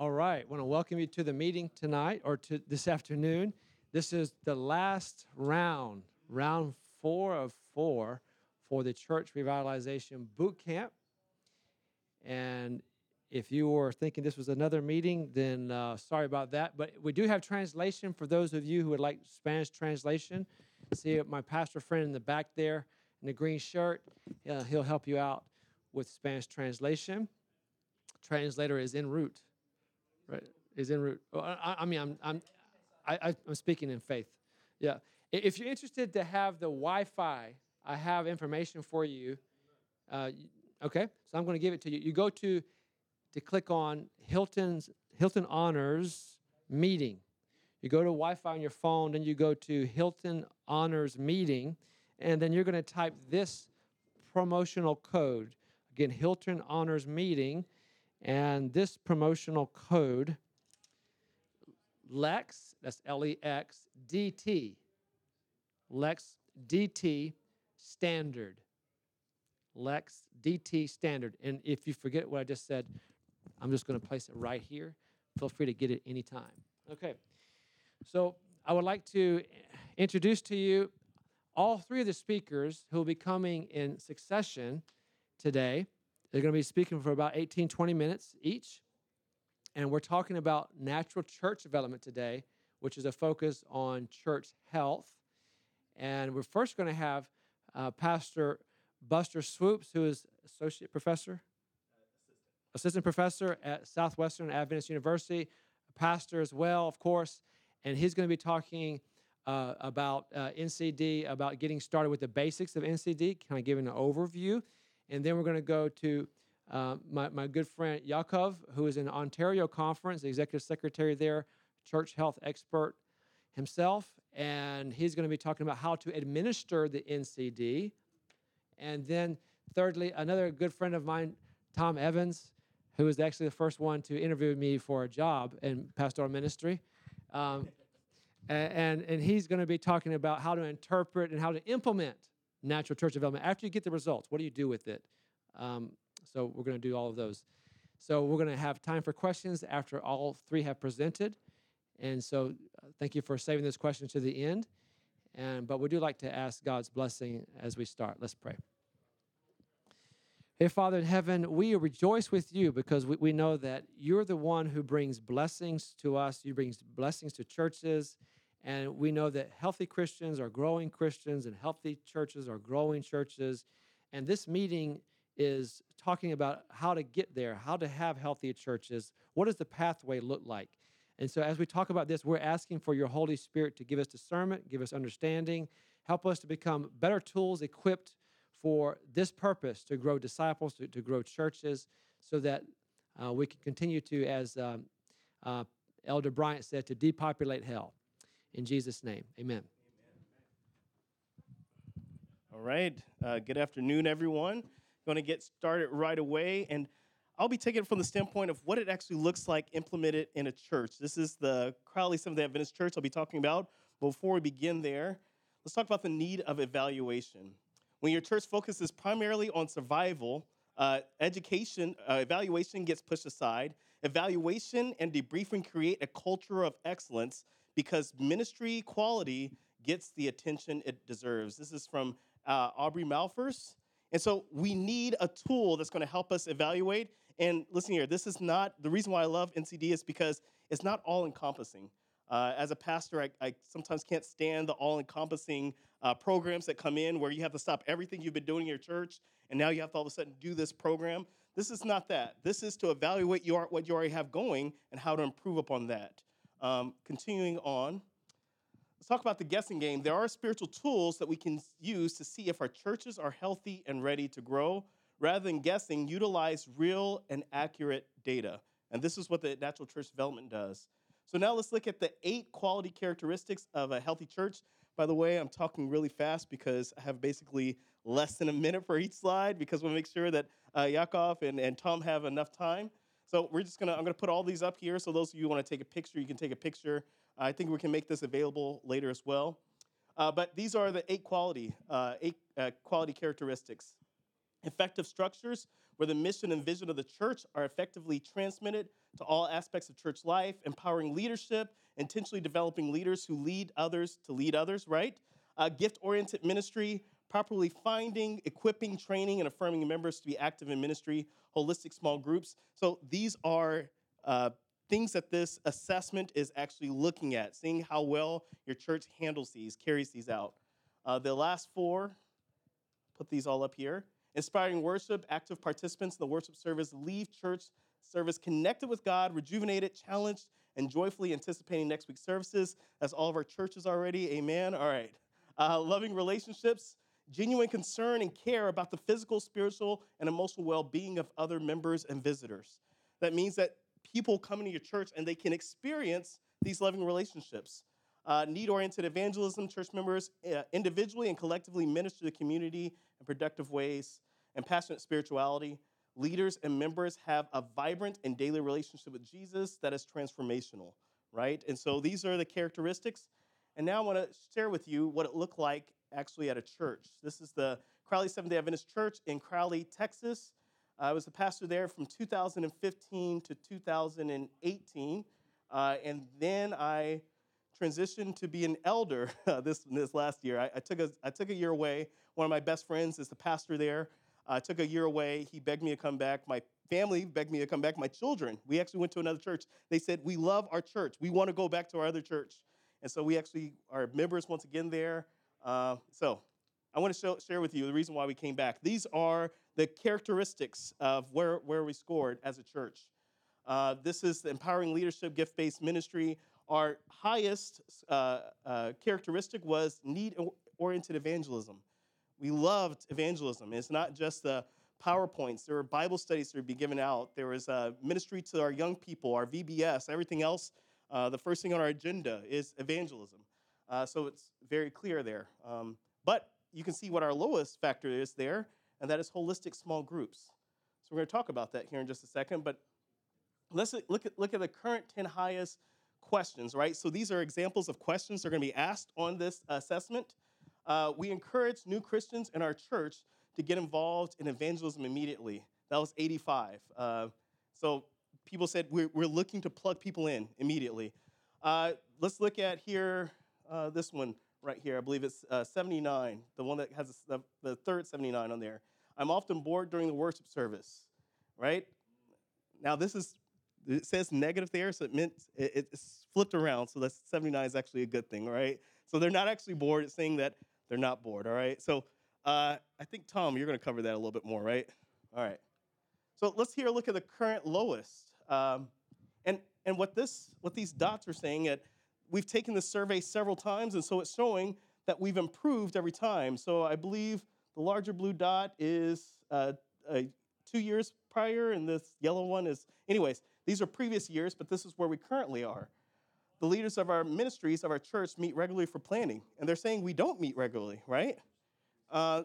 All right, want to welcome you to the meeting tonight or to this afternoon. This is the last round, round four of four for the Church Revitalization Boot Camp. And if you were thinking this was another meeting, then uh, sorry about that. But we do have translation for those of you who would like Spanish translation. See my pastor friend in the back there in the green shirt. Uh, he'll help you out with Spanish translation. Translator is en route, right? Is en route. Well, I, I, mean, I'm, I'm, I, I'm speaking in faith. Yeah. If you're interested to have the Wi-Fi, I have information for you. Uh, okay, so I'm going to give it to you. You go to to click on Hilton's Hilton Honors meeting. You go to Wi-Fi on your phone, then you go to Hilton Honors meeting, and then you're going to type this promotional code. Again, Hilton Honors meeting, and this promotional code, Lex, that's L E X, DT, Lex DT standard. Lex DT standard. And if you forget what I just said, I'm just going to place it right here. Feel free to get it anytime. Okay. So I would like to introduce to you all three of the speakers who will be coming in succession today. They're going to be speaking for about 18, 20 minutes each. And we're talking about natural church development today, which is a focus on church health. And we're first going to have uh, Pastor Buster Swoopes, who is associate professor, assistant. assistant professor at Southwestern Adventist University, pastor as well, of course. And he's going to be talking uh, about uh, NCD, about getting started with the basics of NCD, kind of giving an overview. And then we're going to go to uh, my, my good friend Jakov, who is in Ontario Conference, the executive secretary there, church health expert himself. And he's going to be talking about how to administer the NCD. And then, thirdly, another good friend of mine, Tom Evans, who was actually the first one to interview me for a job in pastoral ministry. Um, and, and he's going to be talking about how to interpret and how to implement natural church development. After you get the results, what do you do with it? Um, so we're going to do all of those. So we're going to have time for questions after all three have presented. And so uh, thank you for saving those questions to the end. And but we do like to ask God's blessing as we start. Let's pray. Hey, Father in heaven, we rejoice with you because we, we know that you're the one who brings blessings to us. You bring blessings to churches. And we know that healthy Christians are growing Christians and healthy churches are growing churches. And this meeting is talking about how to get there, how to have healthy churches. What does the pathway look like? And so, as we talk about this, we're asking for your Holy Spirit to give us discernment, give us understanding, help us to become better tools equipped for this purpose to grow disciples, to, to grow churches, so that uh, we can continue to, as um, uh, Elder Bryant said, to depopulate hell. In Jesus' name, amen. All right. Uh, good afternoon, everyone. Going to get started right away. And I'll be taking it from the standpoint of what it actually looks like implemented in a church. This is the Crowley Seventh day Adventist Church I'll be talking about. Before we begin there, let's talk about the need of evaluation. When your church focuses primarily on survival, uh, education, uh, evaluation gets pushed aside. Evaluation and debriefing create a culture of excellence because ministry quality gets the attention it deserves. This is from uh, Aubrey Malphurs. And so we need a tool that's going to help us evaluate. And listen here, this is not the reason why I love NCD is because it's not all encompassing. Uh, as a pastor, I, I, sometimes can't stand the all encompassing uh, programs that come in where you have to stop everything you've been doing in your church and now you have to all of a sudden do this program. This is not that. This is to evaluate your, what you already have going and how to improve upon that. Um, continuing on, let's talk about the guessing game. There are spiritual tools that we can use to see if our churches are healthy and ready to grow. Rather than guessing, utilize real and accurate data. And this is what the natural church development does. So now let's look at the eight quality characteristics of a healthy church. By the way, I'm talking really fast because I have basically less than a minute for each slide because we'll make sure that uh, Jakov and, and Tom have enough time. So we're just gonna, I'm gonna put all these up here. So those of you who wanna take a picture, you can take a picture. I think we can make this available later as well. Uh, but these are the eight quality, uh, eight uh, quality characteristics. Effective structures where the mission and vision of the church are effectively transmitted to all aspects of church life, empowering leadership, intentionally developing leaders who lead others to lead others, right? Uh, gift oriented ministry, properly finding, equipping, training, and affirming members to be active in ministry, holistic small groups. So these are uh, things that this assessment is actually looking at, seeing how well your church handles these, carries these out. Uh, the last four, put these all up here. Inspiring worship, active participants in the worship service leave church service connected with God, rejuvenated, challenged, and joyfully anticipating next week's services. That's all of our churches already. Amen. All right. Uh, loving relationships, genuine concern and care about the physical, spiritual, and emotional well being of other members and visitors. That means that people come into your church and they can experience these loving relationships. Uh, need oriented evangelism, church members uh, individually and collectively minister to the community in productive ways, and passionate spirituality. Leaders and members have a vibrant and daily relationship with Jesus that is transformational, right? And so these are the characteristics. And now I want to share with you what it looked like actually at a church. This is the Crowley Seventh day Adventist Church in Crowley, Texas. I was the pastor there from 2015 to 2018. Uh, and then I transitioned to be an elder this, this last year. I, I, took a, I took a year away. One of my best friends is the pastor there. I took a year away. He begged me to come back. My family begged me to come back. My children, we actually went to another church. They said, We love our church. We want to go back to our other church. And so we actually are members once again there. Uh, so I want to show, share with you the reason why we came back. These are the characteristics of where, where we scored as a church. Uh, this is the empowering leadership, gift based ministry. Our highest uh, uh, characteristic was need oriented evangelism. We loved evangelism. It's not just the PowerPoints, there were Bible studies that would be given out, there was ministry to our young people, our VBS, everything else. Uh, the first thing on our agenda is evangelism. Uh, so it's very clear there. Um, but you can see what our lowest factor is there, and that is holistic small groups. So we're going to talk about that here in just a second. But let's look at, look at the current 10 highest questions, right? So these are examples of questions that are going to be asked on this assessment. Uh, we encourage new Christians in our church to get involved in evangelism immediately. That was 85. Uh, so people said we're, we're looking to plug people in immediately. Uh, let's look at here uh, this one right here. I believe it's uh, 79, the one that has the, the third 79 on there. I'm often bored during the worship service, right? Now, this is, it says negative there, so it meant it, it's flipped around, so that's 79 is actually a good thing, right? So they're not actually bored, it's saying that they're not bored, all right? So uh, I think, Tom, you're going to cover that a little bit more, right? All right. So let's here look at the current lowest. Um, and, and what, this, what these dots are saying, at we've taken the survey several times, and so it's showing that we've improved every time. So I believe the larger blue dot is uh, uh, two years prior, and this yellow one is, anyways, these are previous years, but this is where we currently are. The leaders of our ministries, of our church, meet regularly for planning, and they're saying we don't meet regularly, right? Uh,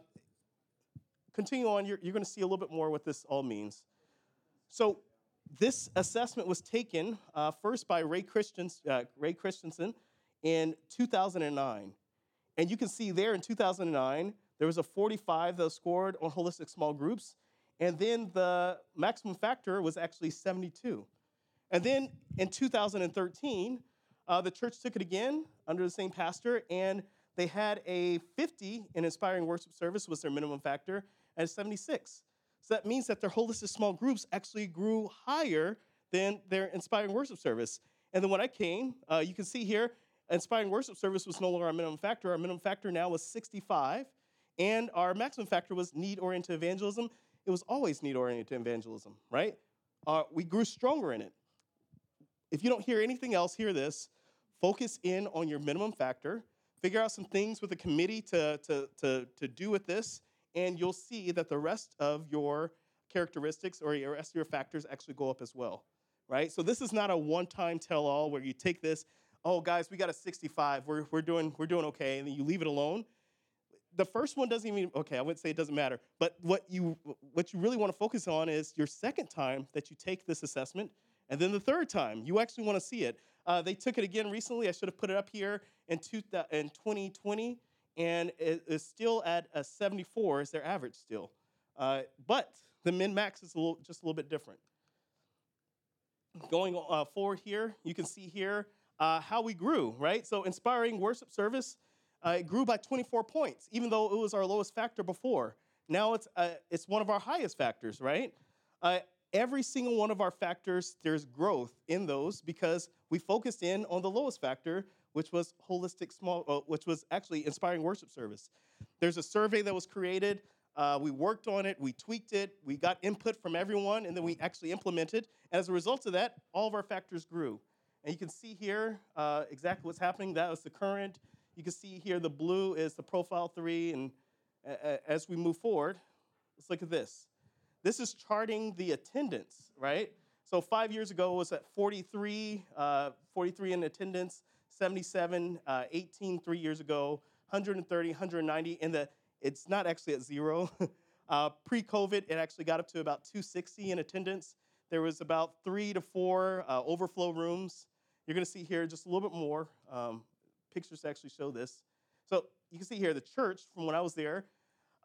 continue on, you're, you're going to see a little bit more what this all means. So this assessment was taken uh, first by Ray, Christians, uh, Ray Christensen in 2009. And you can see there in 2009, there was a 45 that scored on holistic small groups. And then the maximum factor was actually 72. And then in 2013, uh, the church took it again under the same pastor, and they had a 50 in inspiring worship service was their minimum factor, and 76. So that means that their holistic small groups actually grew higher than their inspiring worship service. And then when I came, uh, you can see here, inspiring worship service was no longer our minimum factor. Our minimum factor now was 65, and our maximum factor was need oriented evangelism. It was always need oriented evangelism, right? Uh, we grew stronger in it. If you don't hear anything else, hear this. Focus in on your minimum factor. Figure out some things with the committee to, to, to, to do with this and you'll see that the rest of your characteristics or your rest of your factors actually go up as well, right? So this is not a one-time tell-all where you take this, oh guys, we got a 65, we're, we're, doing, we're doing okay, and then you leave it alone. The first one doesn't even, okay, I wouldn't say it doesn't matter, but what you, what you really want to focus on is your second time that you take this assessment, and then the third time, you actually want to see it. Uh, they took it again recently, I should have put it up here in, two, in 2020, and it is still at a 74 is their average still. Uh, but the min max is a little, just a little bit different. going uh, forward here, you can see here uh, how we grew, right? So, inspiring worship service, uh, it grew by 24 points, even though it was our lowest factor before. Now it's, uh, it's one of our highest factors, right? Uh, every single one of our factors, there's growth in those because we focused in on the lowest factor, which was holistic small, uh, which was actually inspiring worship service. There's a survey that was created. Uh, we worked on it, we tweaked it, we got input from everyone, and then we actually implemented. And as a result of that, all of our factors grew. And you can see here uh, exactly what's happening. That was the current. You can see here the blue is the profile three. And as we move forward, let's look at this. This is charting the attendance, right? So five years ago it was at 43, uh, 43 in attendance, 77, uh, 18 three years ago, 130, 190, and the it's not actually at zero. uh, Pre-COVID, it actually got up to about 260 in attendance. There was about three to four uh, overflow rooms. You're going to see here just a little bit more. Um, pictures actually show this. So you can see here the church from when I was there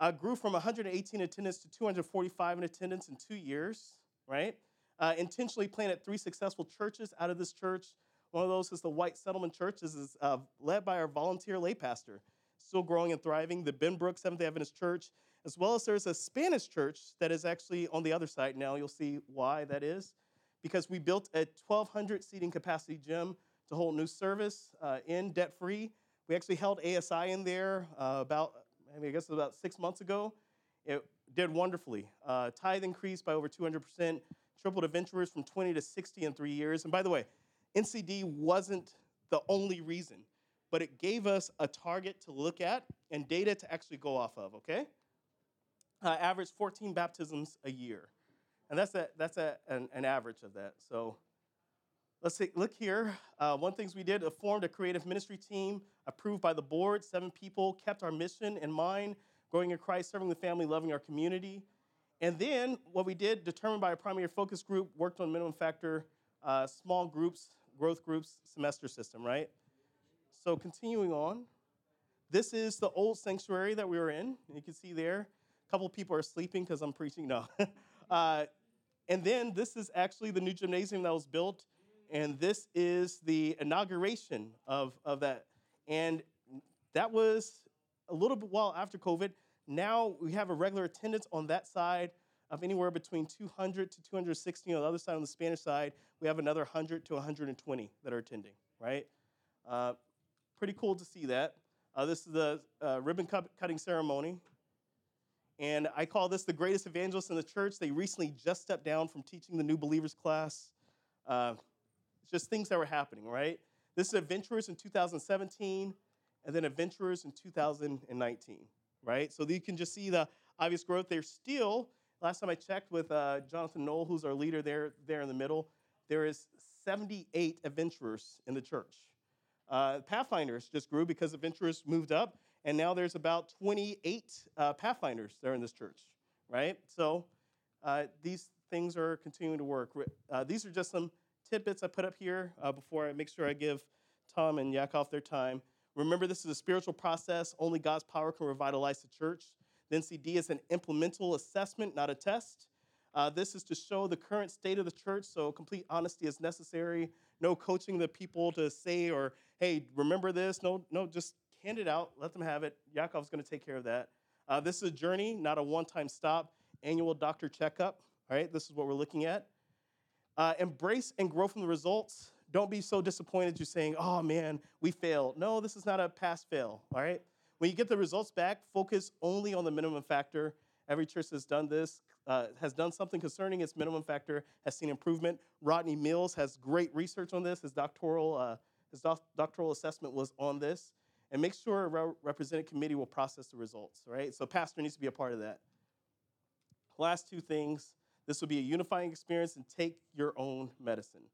uh, grew from 118 attendance to 245 in attendance in two years, right? Uh, intentionally planted three successful churches out of this church. One of those is the White Settlement Church. This is uh, led by our volunteer lay pastor, still growing and thriving. The Benbrook Seventh Adventist Church, as well as there's a Spanish church that is actually on the other side now. You'll see why that is. Because we built a 1,200 seating capacity gym to hold new service uh, in debt free. We actually held ASI in there uh, about I, mean, I guess about six months ago. It did wonderfully. Uh, tithe increased by over 200%, tripled adventurers from 20 to 60 in three years. And by the way, NCD wasn't the only reason, but it gave us a target to look at and data to actually go off of, okay? Uh, average 14 baptisms a year. And that's, a, that's a, an, an average of that. So Let's look here. Uh, one things we did, uh, formed a creative ministry team approved by the board. Seven people kept our mission in mind, growing in Christ, serving the family, loving our community. And then what we did, determined by a primary focus group, worked on minimum factor, uh, small groups, growth groups, semester system, right? So continuing on, this is the old sanctuary that we were in. You can see there, a couple people are sleeping because I'm preaching. No. uh, and then this is actually the new gymnasium that was built and this is the inauguration of, of that. And that was a little bit while after COVID. Now we have a regular attendance on that side of anywhere between 200 to 260. On the other side, on the Spanish side, we have another 100 to 120 that are attending, right? Uh, pretty cool to see that. Uh, this is the uh, ribbon cutting ceremony. And I call this the greatest evangelist in the church. They recently just stepped down from teaching the new believers class. Uh, just things that were happening, right? This is Adventurers in 2017, and then Adventurers in 2019, right? So you can just see the obvious growth. They're still, last time I checked with uh, Jonathan Knoll, who's our leader there, there in the middle, there is 78 adventurers in the church. Uh, Pathfinders just grew because adventurers moved up, and now there's about 28 uh, Pathfinders there in this church, right? So uh, these things are continuing to work. Uh, these are just some tidbits I put up here uh, before I make sure I give Tom and Jakov their time. Remember, this is a spiritual process. Only God's power can revitalize the church. The NCD is an implemental assessment, not a test. Uh, this is to show the current state of the church, so complete honesty is necessary. No coaching the people to say or, hey, remember this. No, no, just hand it out. Let them have it. Jakov's going to take care of that. Uh, this is a journey, not a one-time stop. Annual doctor checkup. All right, this is what we're looking at. Uh, embrace and grow from the results. Don't be so disappointed you're saying, oh man, we failed. No, this is not a pass fail, all right? When you get the results back, focus only on the minimum factor. Every church has done this, uh, has done something concerning its minimum factor, has seen improvement. Rodney Mills has great research on this. His doctoral, uh, his doc- doctoral assessment was on this. And make sure a re- representative committee will process the results, right? So pastor needs to be a part of that. Last two things this will be a unifying experience and take your own medicine.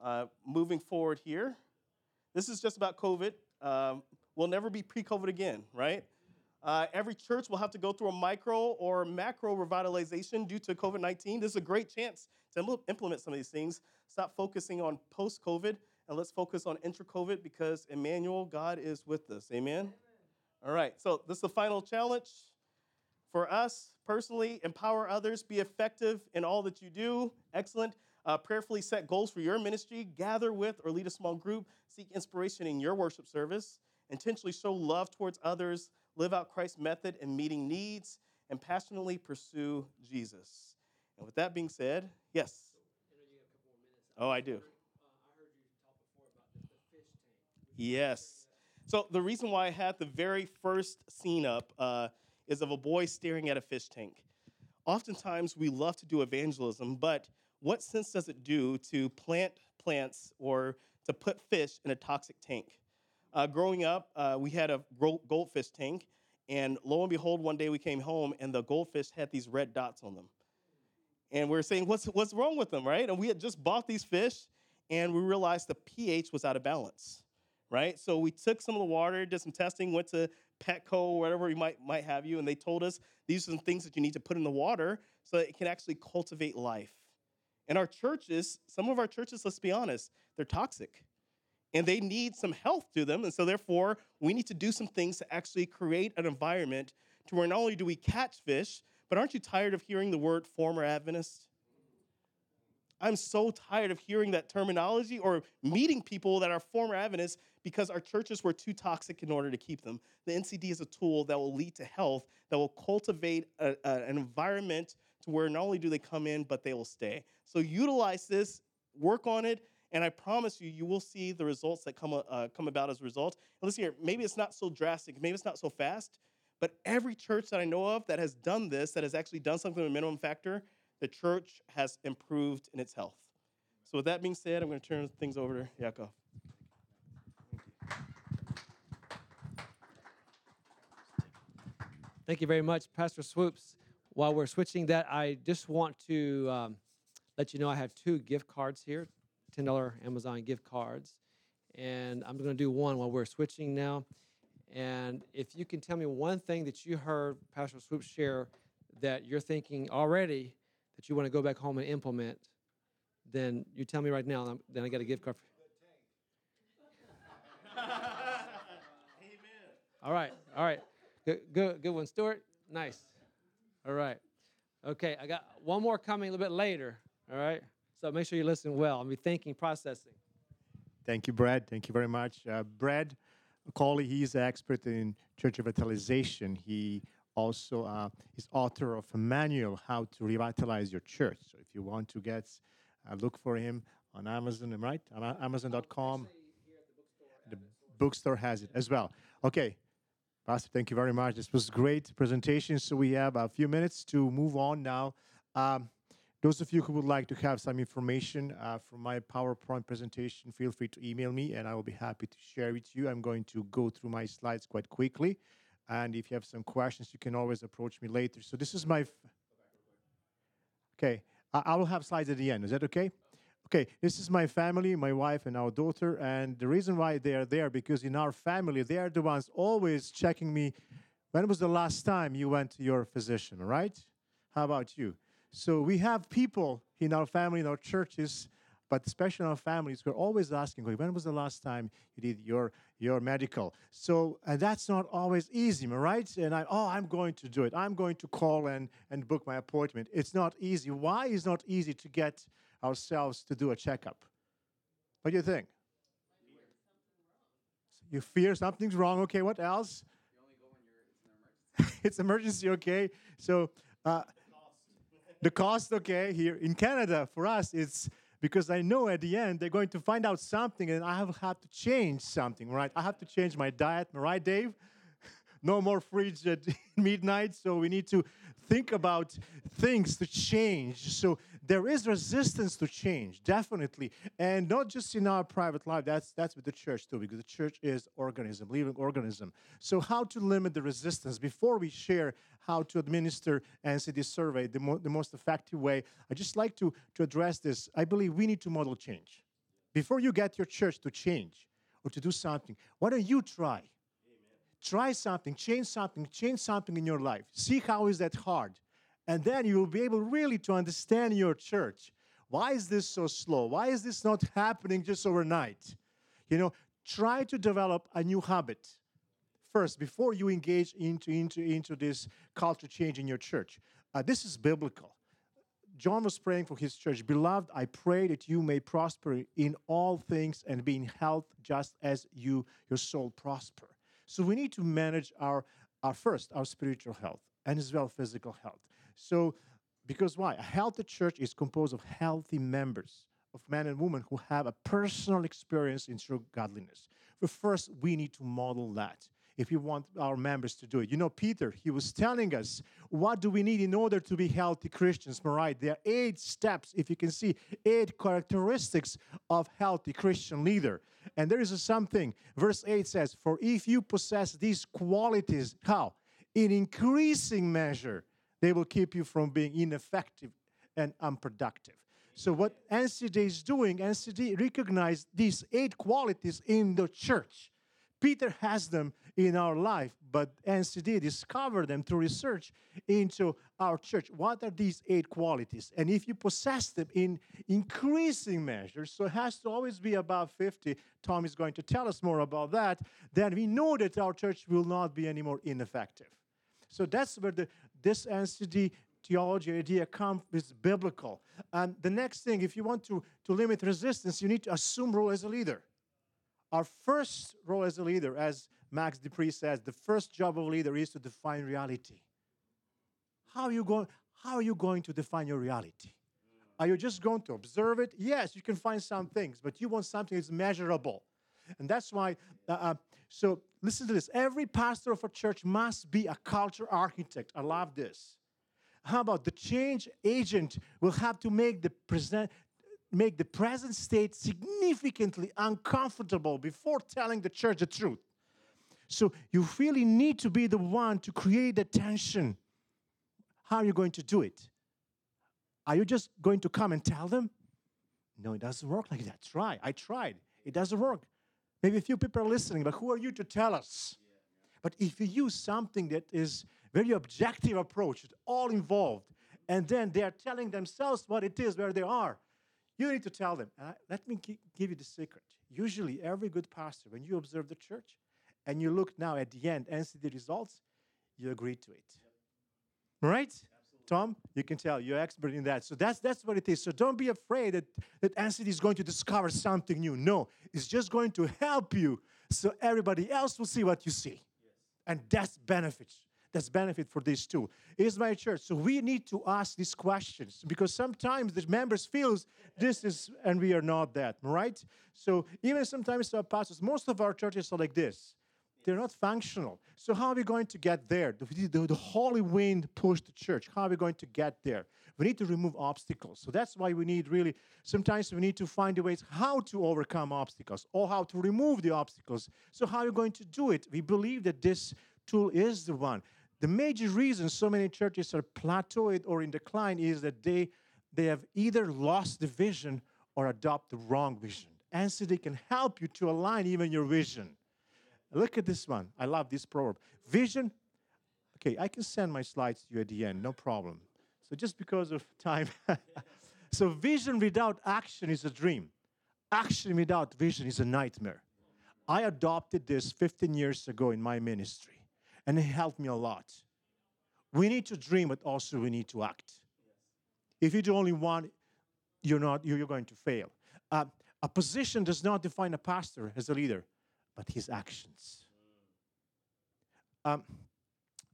Uh, moving forward here, this is just about COVID. Um, we'll never be pre COVID again, right? Uh, every church will have to go through a micro or macro revitalization due to COVID 19. This is a great chance to implement some of these things. Stop focusing on post COVID and let's focus on intra COVID because Emmanuel, God is with us. Amen? Amen? All right, so this is the final challenge. For us personally, empower others, be effective in all that you do. Excellent. uh, prayerfully set goals for your ministry, gather with or lead a small group, seek inspiration in your worship service, intentionally show love towards others, live out Christ's method in meeting needs, and passionately pursue Jesus. And with that being said, yes. Oh, I do. Yes. So the reason why I had the very first scene up uh, is of a boy staring at a fish tank. Oftentimes we love to do evangelism, but what sense does it do to plant plants or to put fish in a toxic tank? Uh, growing up, uh, we had a goldfish tank, and lo and behold, one day we came home and the goldfish had these red dots on them. And we were saying, what's, what's wrong with them, right? And we had just bought these fish, and we realized the pH was out of balance right? So we took some of the water, did some testing, went to Petco whatever you might might have you, and they told us these are some things that you need to put in the water so that it can actually cultivate life. And our churches, some of our churches, let's be honest, they're toxic. And they need some health to them. And so therefore, we need to do some things to actually create an environment to where not only do we catch fish, but aren't you tired of hearing the word former Adventist? I'm so tired of hearing that terminology or meeting people that are former Adventists because our churches were too toxic in order to keep them. The NCD is a tool that will lead to health, that will cultivate a, a, an environment to where not only do they come in, but they will stay. So utilize this, work on it, and I promise you, you will see the results that come, uh, come about as a result. And listen here, maybe it's not so drastic, maybe it's not so fast, but every church that I know of that has done this, that has actually done something with a minimum factor, the church has improved in its health. So with that being said, I'm going to turn things over to Jakov. Thank you very much, Pastor Swoopes. While we're switching that, I just want to um, let you know I have two gift cards here, $10 Amazon gift cards. And I'm going to do one while we're switching now. And if you can tell me one thing that you heard Pastor Swoop share that you're thinking already that you want to go back home and implement, then you tell me right now, then I got a gift card. Amen. All right, all right. Good, good, good one, Stuart. Nice. All right. Okay, I got one more coming a little bit later. All right. So make sure you listen well. I'll be thinking, processing. Thank you, Brad. Thank you very much. Uh, Brad Colley, he's an expert in church revitalization. He also uh, is author of a manual how to revitalize your church. So if you want to get, uh, look for him on Amazon, right? On Amazon.com. The bookstore has it as well. Okay, Pastor, thank you very much. This was great presentation. So we have a few minutes to move on now. Um, those of you who would like to have some information uh, from my PowerPoint presentation, feel free to email me and I will be happy to share with you. I'm going to go through my slides quite quickly. And if you have some questions, you can always approach me later. So this is my. okay, I, I will have slides at the end. Is that okay? Okay, this is my family, my wife and our daughter, and the reason why they are there because in our family they are the ones always checking me. When was the last time you went to your physician? Right? How about you? So we have people in our family, in our churches, but especially in our families, we're always asking, when was the last time you did your your medical? So and that's not always easy, right? And I, oh, I'm going to do it. I'm going to call and and book my appointment. It's not easy. Why is not easy to get ourselves to do a checkup. What do you think? You fear something's wrong. Okay, what else? it's emergency. Okay, so uh, the cost. Okay, here in Canada for us, it's because I know at the end they're going to find out something, and I have, to change something. Right? I have to change my diet. Right, Dave? no more fridge at midnight, so we need to think about things to change. So there is resistance to change, definitely, and not just in our private life. That's that's with the church too, because the church is organism, living organism. So how to limit the resistance? Before we share how to administer NCD survey the, mo- the most effective way, I just like to to address this. I believe we need to model change. Before you get your church to change or to do something, why don't you try? try something, change something, change something in your life. See how is that hard. And then you will be able really to understand your church. Why is this so slow? Why is this not happening just overnight? You know, try to develop a new habit first before you engage into, into, into this culture change in your church. Uh, this is biblical. John was praying for his church. Beloved, I pray that you may prosper in all things and be in health just as you your soul prosper. So we need to manage our, our first, our spiritual health and as well physical health. So because why? A healthy church is composed of healthy members, of men and women who have a personal experience in true godliness. But first, we need to model that if we want our members to do it. You know, Peter, he was telling us what do we need in order to be healthy Christians, right? There are eight steps, if you can see, eight characteristics of healthy Christian leader. And there is something. Verse 8 says, For if you possess these qualities, how? In increasing measure, they will keep you from being ineffective and unproductive. So what NCD is doing, NCD recognized these eight qualities in the church. Peter has them in our life, but NCD discovered them through research into our church. What are these eight qualities? And if you possess them in increasing measures, so it has to always be above 50, Tom is going to tell us more about that, then we know that our church will not be any more ineffective. So that's where the, this NCD theology idea comes is biblical. And the next thing, if you want to, to limit resistance, you need to assume role as a leader. Our first role as a leader, as Max De Pree says, the first job of a leader is to define reality. How are you going, how are you going to define your reality? Are you just going to observe it? Yes, you can find some things, but you want something that's measurable. And that's why, uh, uh, so listen to this. Every pastor of a church must be a culture architect. I love this. How about the change agent will have to make the present make the present state significantly uncomfortable before telling the church the truth. So you really need to be the one to create the tension. How are you going to do it? Are you just going to come and tell them? No, it doesn't work like that. Try. I tried. It doesn't work. Maybe a few people are listening, but who are you to tell us? But if you use something that is very objective approach, it's all involved, and then they are telling themselves what it is where they are, you need to tell them. Uh, let me give you the secret. Usually, every good pastor, when you observe the church and you look now at the end and see the results, you agree to it. Right? Tom, you can tell you're expert in that. So that's that's what it is. So don't be afraid that, that NCD is going to discover something new. No, it's just going to help you so everybody else will see what you see. Yes. And that's benefits that's benefit for this too. Is my church. So we need to ask these questions because sometimes the members feels this is and we are not that, right? So even sometimes our pastors, most of our churches are like this. They're not functional. So how are we going to get there? The, the, the holy wind pushed the church. How are we going to get there? We need to remove obstacles. So that's why we need really, sometimes we need to find ways how to overcome obstacles or how to remove the obstacles. So how are you going to do it? We believe that this tool is the one. The major reason so many churches are plateaued or in decline is that they, they have either lost the vision or adopt the wrong vision. And so they can help you to align even your vision. Look at this one. I love this proverb. Vision. Okay, I can send my slides to you at the end, no problem. So just because of time. so vision without action is a dream. Action without vision is a nightmare. I adopted this 15 years ago in my ministry and it helped me a lot. We need to dream, but also we need to act. If you do only one, you're not you're going to fail. Uh, a position does not define a pastor as a leader, but his actions. Um,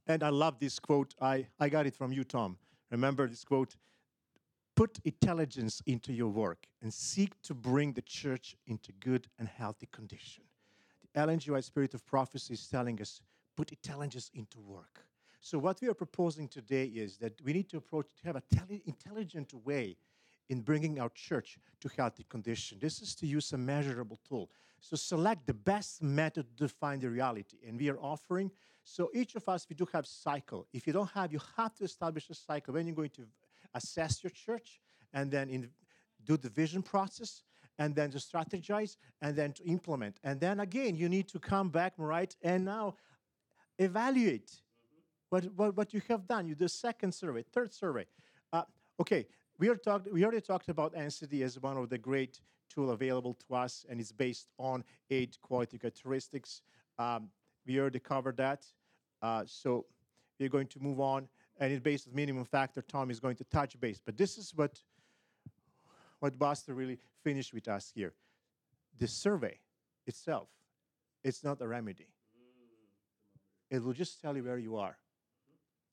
and I love this quote. I, I got it from you, Tom. Remember this quote? Put intelligence into your work and seek to bring the church into good and healthy condition. The. White Spirit of Prophecy is telling us put intelligence into work. So what we are proposing today is that we need to approach to have a tele- intelligent way in bringing our church to healthy condition. This is to use a measurable tool. So select the best method to find the reality. And we are offering, so each of us, we do have cycle. If you don't have, you have to establish a cycle. When you're going to assess your church and then in, do the vision process, and then to strategize and then to implement. And then again, you need to come back, right? And now evaluate what, what, what you have done. You do second survey, third survey. Uh, okay, we, are talk, we already talked about NCD as one of the great tool available to us, and it's based on eight quality characteristics. Um, we already covered that. Uh, so we're going to move on. and it's based on minimum factor. Tom is going to touch base, but this is what what Buster really finished with us here. The survey itself, it's not a remedy. It will just tell you where you are.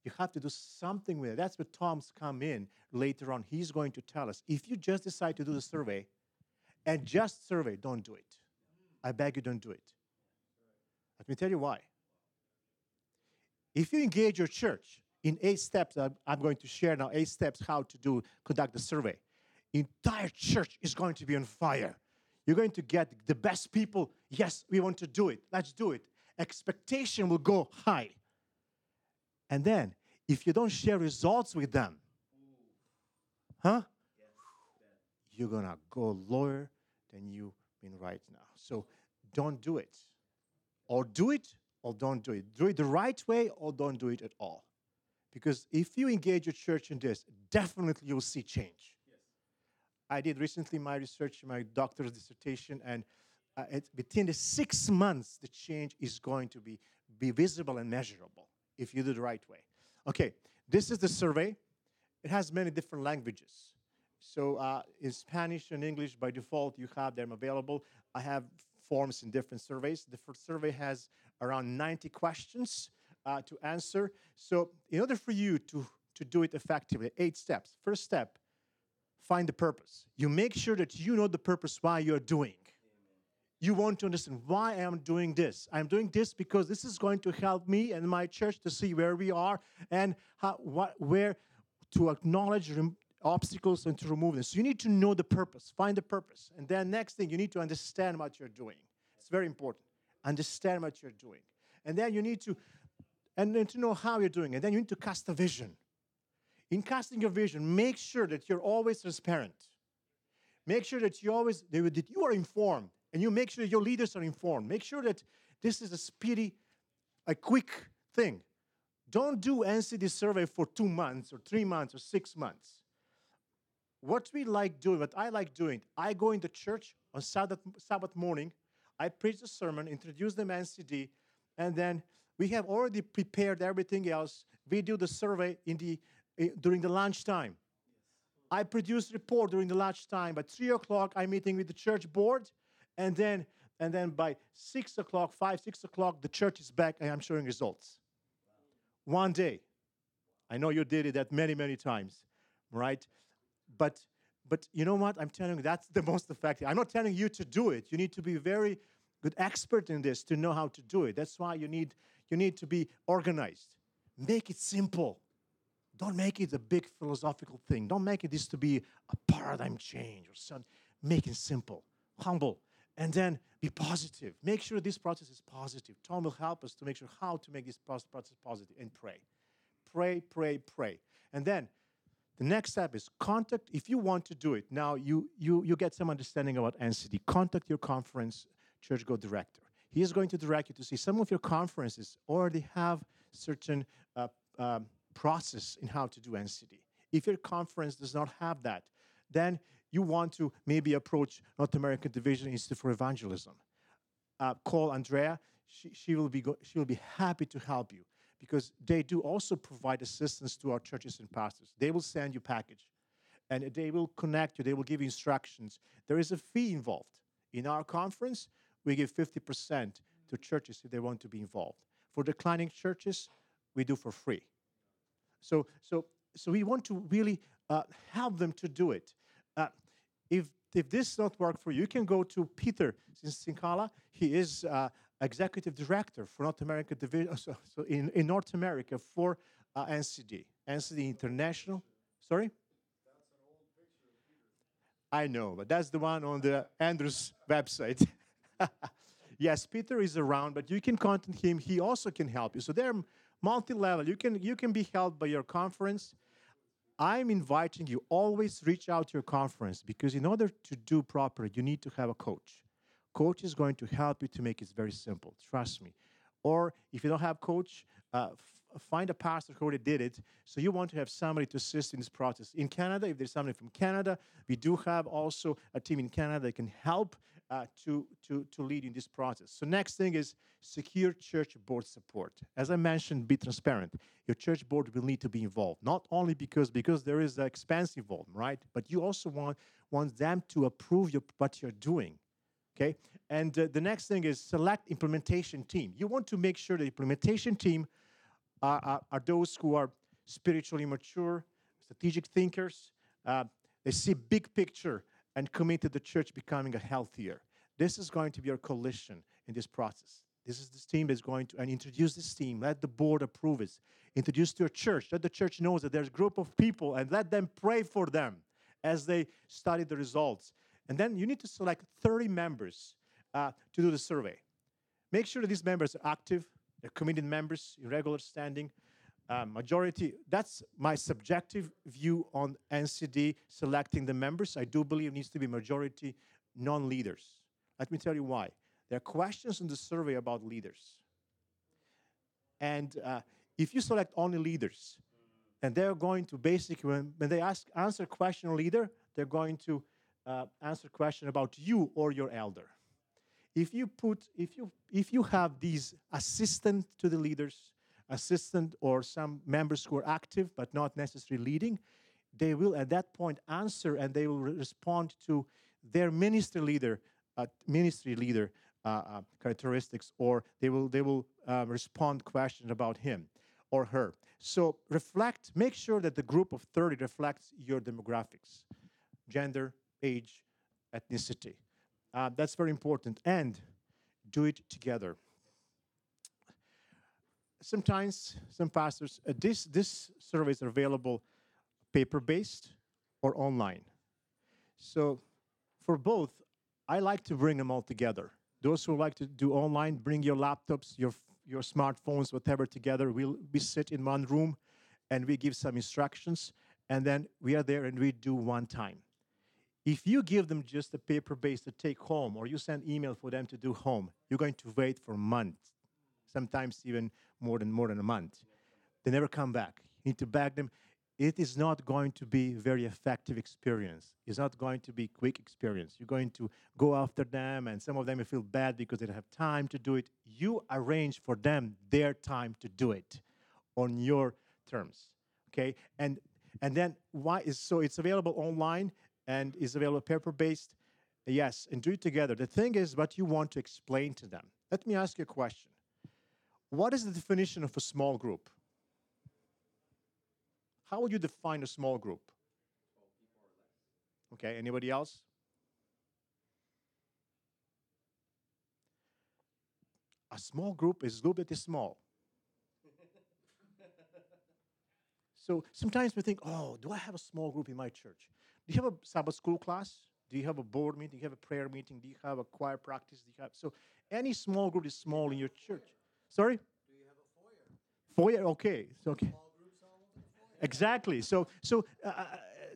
You have to do something with it. That's where Tom's come in later on. He's going to tell us if you just decide to do the survey and just survey, don't do it. I beg you, don't do it. Let me tell you why. If you engage your church in eight steps, I'm, going to share now eight steps how to do conduct the survey. Entire church is going to be on fire. You're going to get the best people. Yes, we want to do it. Let's do it. Expectation will go high. And then, if you don't share results with them, huh? You're gonna go lower than you've been right now. So don't do it. Or do it or don't do it. Do it the right way or don't do it at all. Because if you engage your church in this, definitely you'll see change. Yes. I did recently my research, my doctor's dissertation, and uh, it, within the six months, the change is going to be, be visible and measurable if you do the right way. Okay, this is the survey. It has many different languages. So uh, in Spanish and English, by default, you have them available. I have forms in different surveys. The first survey has around 90 questions uh, to answer. So in order for you to, to do it effectively, eight steps. First step, find the purpose. You make sure that you know the purpose why you're doing. You want to understand why I'm doing this. I'm doing this because this is going to help me and my church to see where we are and how, what, where to acknowledge obstacles and to remove them. So you need to know the purpose, find the purpose. And then next thing, you need to understand what you're doing. It's very important. Understand what you're doing. And then you need to, and then to know how you're doing. And then you need to cast a vision. In casting your vision, make sure that you're always transparent. Make sure that you always that you are informed and you make sure your leaders are informed. Make sure that this is a speedy, a quick thing. Don't do NCD survey for two months or three months or six months. What we like doing, what I like doing, I go into church on Sabbath, Sabbath morning, I preach the sermon, introduce them NCD, and then we have already prepared everything else. We do the survey in the, uh, during the lunchtime. I produce report during the lunchtime. By three o'clock, I'm meeting with the church board and then and then by six o'clock, five, six o'clock, the church is back and I'm showing results. One day. I know you did it that many, many times, right? But but you know what? I'm telling you, that's the most effective. I'm not telling you to do it. You need to be very good expert in this to know how to do it. That's why you need you need to be organized. Make it simple. Don't make it a big philosophical thing. Don't make it this to be a paradigm change or something. Make it simple, humble, and then be positive. Make sure this process is positive. Tom will help us to make sure how to make this process positive and pray. Pray, pray, pray. And then the next step is contact, if you want to do it, now you, you, you get some understanding about NCD. Contact your conference church go director. He is going to direct you to see some of your conferences already have certain uh, um, process in how to do NCD. If your conference does not have that, then you want to maybe approach North American Division Institute for Evangelism. Uh, call Andrea. She, she, will be she will be happy to help you because they do also provide assistance to our churches and pastors. They will send you package, and they will connect you. They will give you instructions. There is a fee involved. In our conference, we give 50% to churches if they want to be involved. For declining churches, we do for free. So, so, so we want to really uh, help them to do it. Uh, if, if this does not work for you, you can go to Peter Sinkala. He is uh, executive director for North America division, so, so in, in North America for uh, NCD, NCD International. Sorry? I know, but that's the one on the Andrews website. yes, Peter is around, but you can contact him. He also can help you. So they're multi-level. You can you can be helped by your conference. I'm inviting you always reach out to your conference because in order to do proper, you need to have a coach. Coach is going to help you to make it very simple. Trust me. Or if you don't have coach, uh, find a pastor who already did it. So you want to have somebody to assist in this process. In Canada, if there's somebody from Canada, we do have also a team in Canada that can help uh, to, to, to lead in this process. So next thing is secure church board support. As I mentioned, be transparent. Your church board will need to be involved, not only because because there is an expense involved, right? But you also want want them to approve your, what you're doing. Okay, and uh, the next thing is select implementation team. You want to make sure the implementation team are, are, are those who are spiritually mature, strategic thinkers. Uh, they see big picture and commit to the church becoming a healthier. This is going to be our coalition in this process. This is this team that's going to and introduce this team. Let the board approve it. Introduce to your church. Let the church knows that there's a group of people and let them pray for them as they study the results. And then you need to select 30 members uh, to do the survey. Make sure that these members are active, they're committed members in regular standing. Uh, majority, that's my subjective view on NCD selecting the members. I do believe it needs to be majority non leaders. Let me tell you why. There are questions in the survey about leaders. And uh, if you select only leaders, and they're going to basically, when, when they ask answer question leader, they're going to uh, answer question about you or your elder. If you put, if you if you have these assistant to the leaders, assistant or some members who are active but not necessarily leading, they will at that point answer and they will respond to their ministry leader, uh, ministry leader uh, uh, characteristics, or they will they will uh, respond questions about him or her. So reflect, make sure that the group of 30 reflects your demographics, gender, age, ethnicity. Uh, that's very important. And do it together. Sometimes, some pastors, uh, this, this surveys are available paper-based or online. So for both, I like to bring them all together. Those who like to do online, bring your laptops, your, your smartphones, whatever together. We'll, we sit in one room and we give some instructions, and then we are there and we do one time. If you give them just a paper base to take home, or you send email for them to do home, you're going to wait for months, sometimes even more than more than a month. They never come back. You need to back them. It is not going to be very effective experience. It's not going to be quick experience. You're going to go after them, and some of them feel bad because they don't have time to do it. You arrange for them their time to do it on your terms. Okay, and and then why is so it's available online and is available paper based. Yes, and do it together. The thing is what you want to explain to them. Let me ask you a question. What is the definition of a small group? How would you define a small group? Okay, anybody else? A small group is a group that is small. so sometimes we think, oh, do I have a small group in my church? Do you have a Sabbath school class? Do you have a board meeting? Do you have a prayer meeting? Do you have a choir practice? Do you have so any small group is small in your church. Sorry? Do you have a foyer? Foyer, okay. So, okay. Exactly. So, so uh,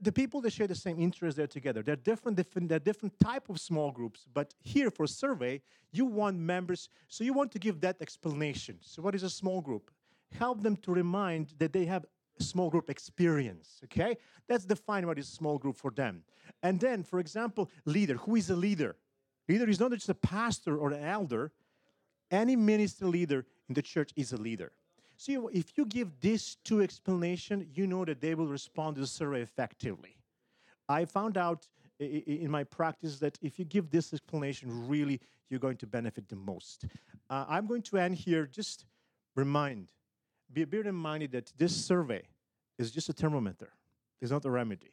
the people that share the same interests, they're together. They're different, different, they're different type of small groups. But here for survey, you want members, so you want to give that explanation. So, what is a small group? Help them to remind that they have small group experience. Okay, let's define what is small group for them. And then, for example, leader. Who is a leader? Leader is not just a pastor or an elder. Any ministry leader in the church is a leader. So if you give these two explanation, you know that they will respond to the survey effectively. I found out in my practice that if you give this explanation, really you're going to benefit the most. Uh, I'm going to end here. Just remind be, bear in mind that this survey is just a thermometer. It's not a remedy.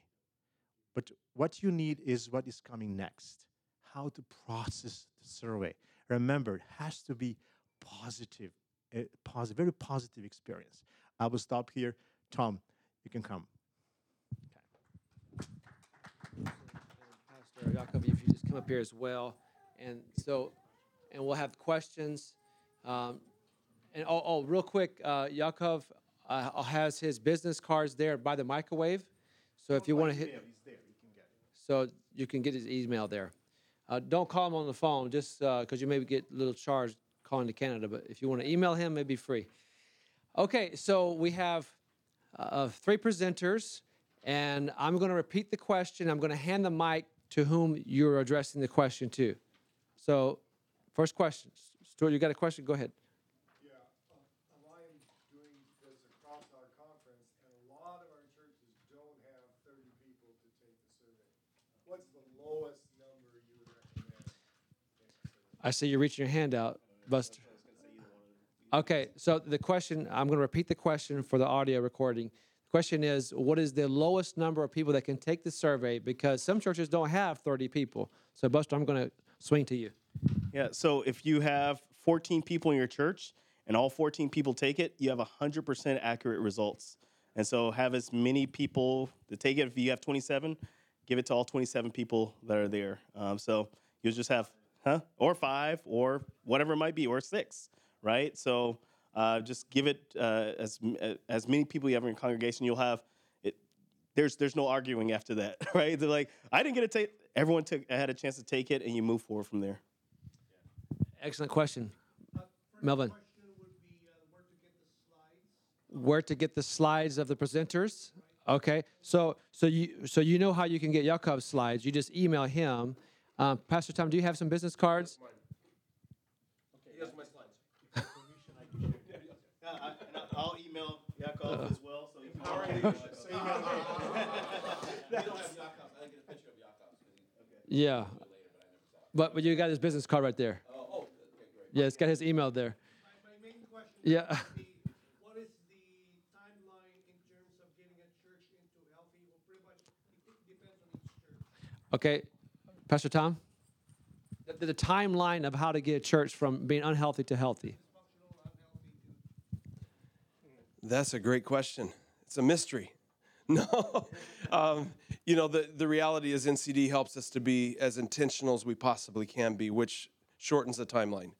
But what you need is what is coming next. How to process the survey. Remember, it has to be positive, a positive, very positive experience. I will stop here. Tom, you can come. Okay. Pastor Jakov, if you just come up here as well, and so, and we'll have questions. Um, and oh, oh real quick, uh, Jakov uh, has his business cards there by the microwave. So if you want to hit, so you can get his email there. Uh, don't call him on the phone, just because uh, you maybe get a little charged calling to Canada. But if you want to email him, maybe free. Okay, so we have uh, three presenters, and I'm going to repeat the question. I'm going to hand the mic to whom you're addressing the question to. So, first question. Stuart, you got a question? Go ahead. Yeah, um, Alliance doing this across our conference, and a lot of our churches don't have thirty people to take the survey. What's the lowest number you would recommend? I see you're reaching your hand out, Buster. Okay, so the question, I'm going to repeat the question for the audio recording. The question is, what is the lowest number of people that can take the survey? Because some churches don't have 30 people. So, Buster, I'm going to swing to you. Yeah, so if you have 14 people in your church and all 14 people take it, you have 100% accurate results. And so have as many people to take it. If you have 27, give it to all 27 people that are there. Um, so you'll just have, huh? Or five, or whatever it might be, or six, right? So uh, just give it uh, as as many people you have in your congregation. You'll have it. There's there's no arguing after that, right? They're like, I didn't get to take. Everyone took I had a chance to take it, and you move forward from there. Excellent question. Melvin. Question be, uh, where to get the slides? Where to get the slides of the presenters? Okay, so so you so you know how you can get Jakov's slides. You just email him. Um, Pastor Tom, do you have some business cards? I'll email Jakov as well, so you can Yeah. But but you got his business card right there. Oh, okay, great. Yeah, it's got his email there. My, my main question Yeah. would what is the timeline in terms of getting a church into healthy? Well, pretty much, it depends on each church. Okay, Pastor Tom. The, the timeline of how to get a church from being unhealthy to healthy. That's a great question. It's a mystery. No, um, you know the the reality is NCD helps us to be as intentional as we possibly can be, which shortens the timeline.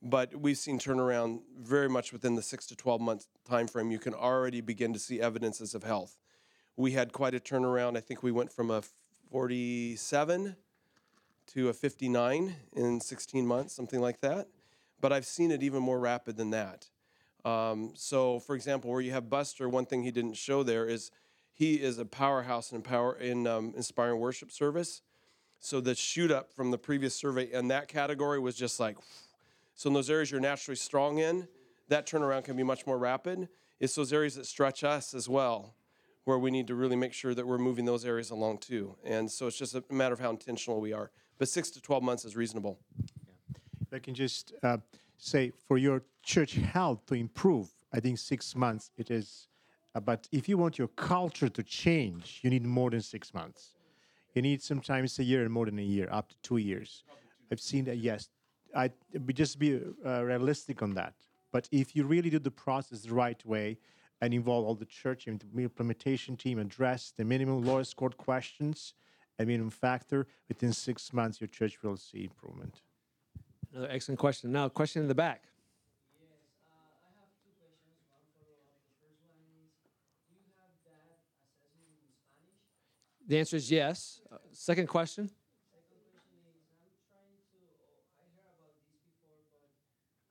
But we've seen turnaround very much within the six to twelve month time frame. You can already begin to see evidences of health. We had quite a turnaround. I think we went from a 47 to a 59 in 16 months, something like that. But I've seen it even more rapid than that. Um, so, for example, where you have Buster, one thing he didn't show there is he is a powerhouse in power in um, inspiring worship service. So the shoot up from the previous survey in that category was just like, so in those areas you're naturally strong in, that turnaround can be much more rapid. It's those areas that stretch us as well, where we need to really make sure that we're moving those areas along too. And so it's just a matter of how intentional we are. But six to 12 months is reasonable. I can just uh, say, for your church health to improve, I think six months it is. Uh, but if you want your culture to change, you need more than six months. You need sometimes a year and more than a year, up to two years. I've seen that. Yes, I just be uh, realistic on that. But if you really do the process the right way and involve all the church and the implementation team, address the minimum lowest scored questions, minimum factor, within six months your church will see improvement. Another excellent question. Now, question in the back. Uh? The answer is yes. Uh, second question. Second question is, I'm trying to, oh, I heard about this before, but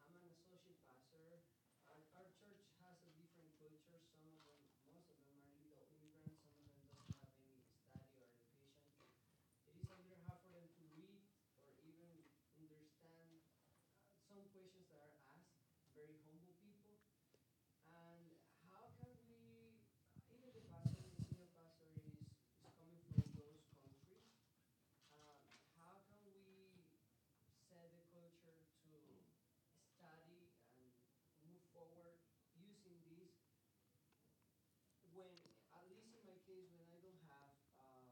I'm an associate pastor. Our, our church has a different culture. Some of them, most of them are legal immigrants. Some of them don't have any study or education. It is a little hard for them to read or even understand uh, some questions that are asked. Very humble people. And how can we, even the pastor, the senior pastor is, is coming from those countries. Um, how can we set the culture to study and move forward using this when, at least in my case, when I don't have um,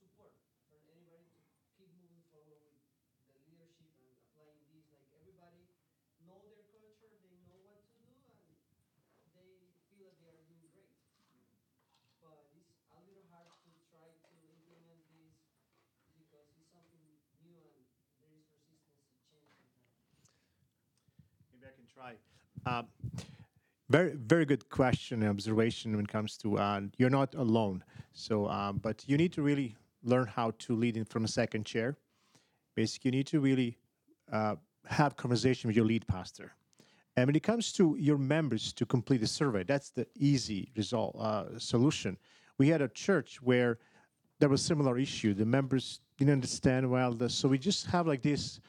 support from anybody to keep moving forward with the leadership and applying this, like everybody know their culture, they know what to do, and they feel that they are doing great. But it's a little hard to try to implement this because it's something new and there is resistance to change sometimes. Maybe I can try. Um, very, very good question and observation when it comes to uh, you're not alone. So, um, but you need to really learn how to lead in from a second chair. Basically, you need to really uh, have conversation with your lead pastor And when it comes to your members to complete the survey, that's the easy result uh, solution. We had a church where there was similar issue. The members didn't understand well, the, so we just have like this,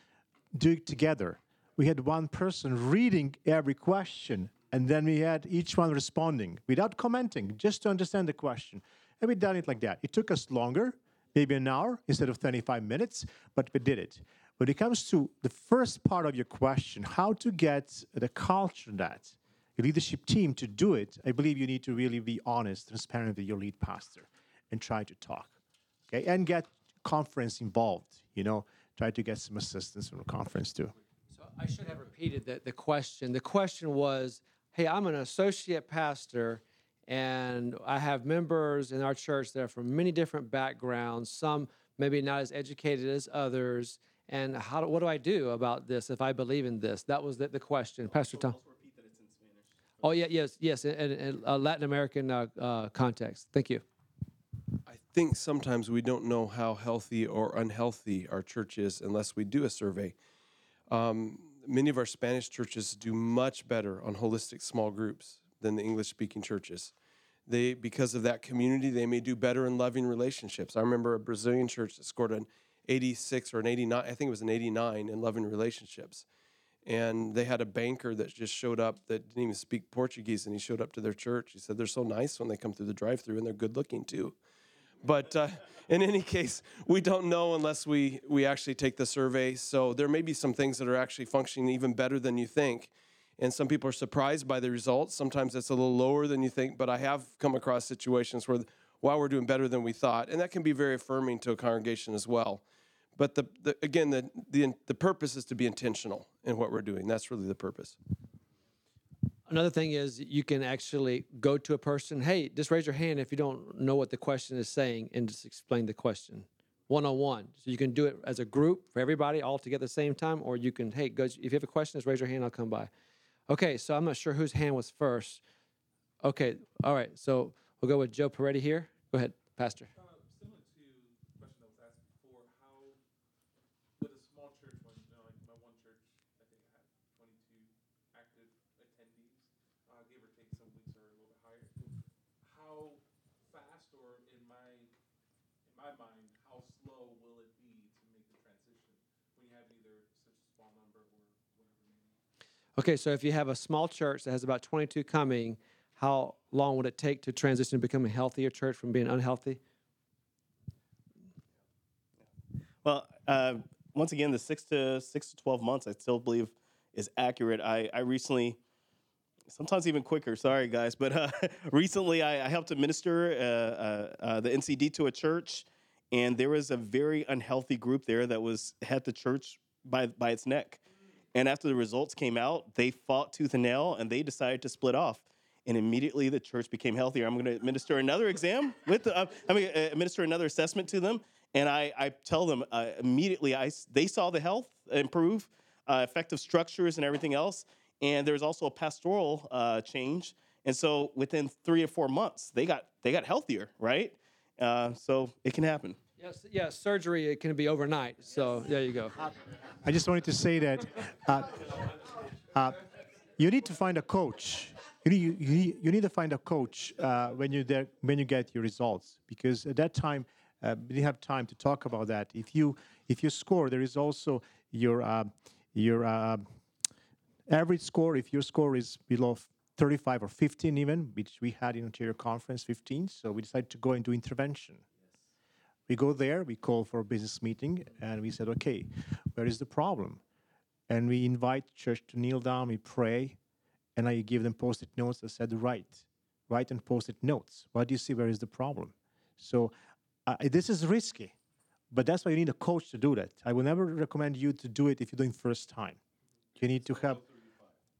do it together. We had one person reading every question, and then we had each one responding without commenting, just to understand the question. And we done it like that. It took us longer, maybe an hour instead of 25 minutes, but we did it. When it comes to the first part of your question, how to get the culture that your leadership team to do it, I believe you need to really be honest, transparent with your lead pastor, and try to talk, okay, and get conference involved. You know, try to get some assistance from the conference too. So I should have repeated the, the question. The question was, hey, I'm an associate pastor and I have members in our church that are from many different backgrounds, some maybe not as educated as others. And how do, what do I do about this if I believe in this? That was the, the question. Pastor Tom. Oh, yeah, yes, yes, in, in, in a Latin American uh, uh, context. Thank you. I think sometimes we don't know how healthy or unhealthy our church is unless we do a survey. Um, many of our Spanish churches do much better on holistic small groups than the English speaking churches. They, because of that community, they may do better in loving relationships. I remember a Brazilian church that scored an 86 or an 89, I think it was an 89 in loving relationships. And they had a banker that just showed up that didn't even speak Portuguese, and he showed up to their church. He said, They're so nice when they come through the drive through, and they're good looking too. But uh, in any case, we don't know unless we, we actually take the survey. So there may be some things that are actually functioning even better than you think. And some people are surprised by the results. Sometimes it's a little lower than you think, but I have come across situations where, wow, we're doing better than we thought. And that can be very affirming to a congregation as well. But the, the, again, the, the, the purpose is to be intentional in what we're doing. That's really the purpose. Another thing is you can actually go to a person, hey, just raise your hand if you don't know what the question is saying and just explain the question one on one. So you can do it as a group for everybody all together at the same time, or you can, hey, go, if you have a question, just raise your hand, I'll come by. Okay, so I'm not sure whose hand was first. Okay, all right, so we'll go with Joe Peretti here. Go ahead, Pastor. Uh, similar to the question that was asked before, how with a small church, when you know, like my one church, I think I had 22 active attendees, uh, give or take some weeks are a little bit higher. How fast, or in my in my mind, how slow will it be to make the transition when you have either such a small number or whatever? Okay, so if you have a small church that has about 22 coming, how long would it take to transition to become a healthier church from being unhealthy? Well, uh, once again, the six to six to twelve months, I still believe is accurate. I, I recently, sometimes even quicker. Sorry, guys, but uh, recently I, I helped administer uh, uh, uh, the NCD to a church, and there was a very unhealthy group there that was had the church by by its neck. And after the results came out, they fought tooth and nail, and they decided to split off. And immediately the church became healthier. I'm going to administer another exam with, the, going to administer another assessment to them, and I, I tell them uh, immediately. I, they saw the health improve, uh, effective structures, and everything else. And there's also a pastoral uh, change. And so within three or four months, they got they got healthier, right? Uh, so it can happen. Yes, yes, surgery it can be overnight. So there you go. I just wanted to say that uh, uh, you need to find a coach. You need, you, need, you need to find a coach uh, when you there, when you get your results because at that time uh, we didn't have time to talk about that. If you if you score, there is also your uh, your uh, average score. If your score is below 35 or 15 even, which we had in Ontario Conference 15, so we decided to go into intervention. We go there, we call for a business meeting, and we said, okay, where is the problem? And we invite church to kneel down, we pray, and I give them post-it notes that said, write, write and post-it notes. What do you see? Where is the problem? So uh, this is risky, but that's why you need a coach to do that. I will never recommend you to do it if you're doing first time. You need to have,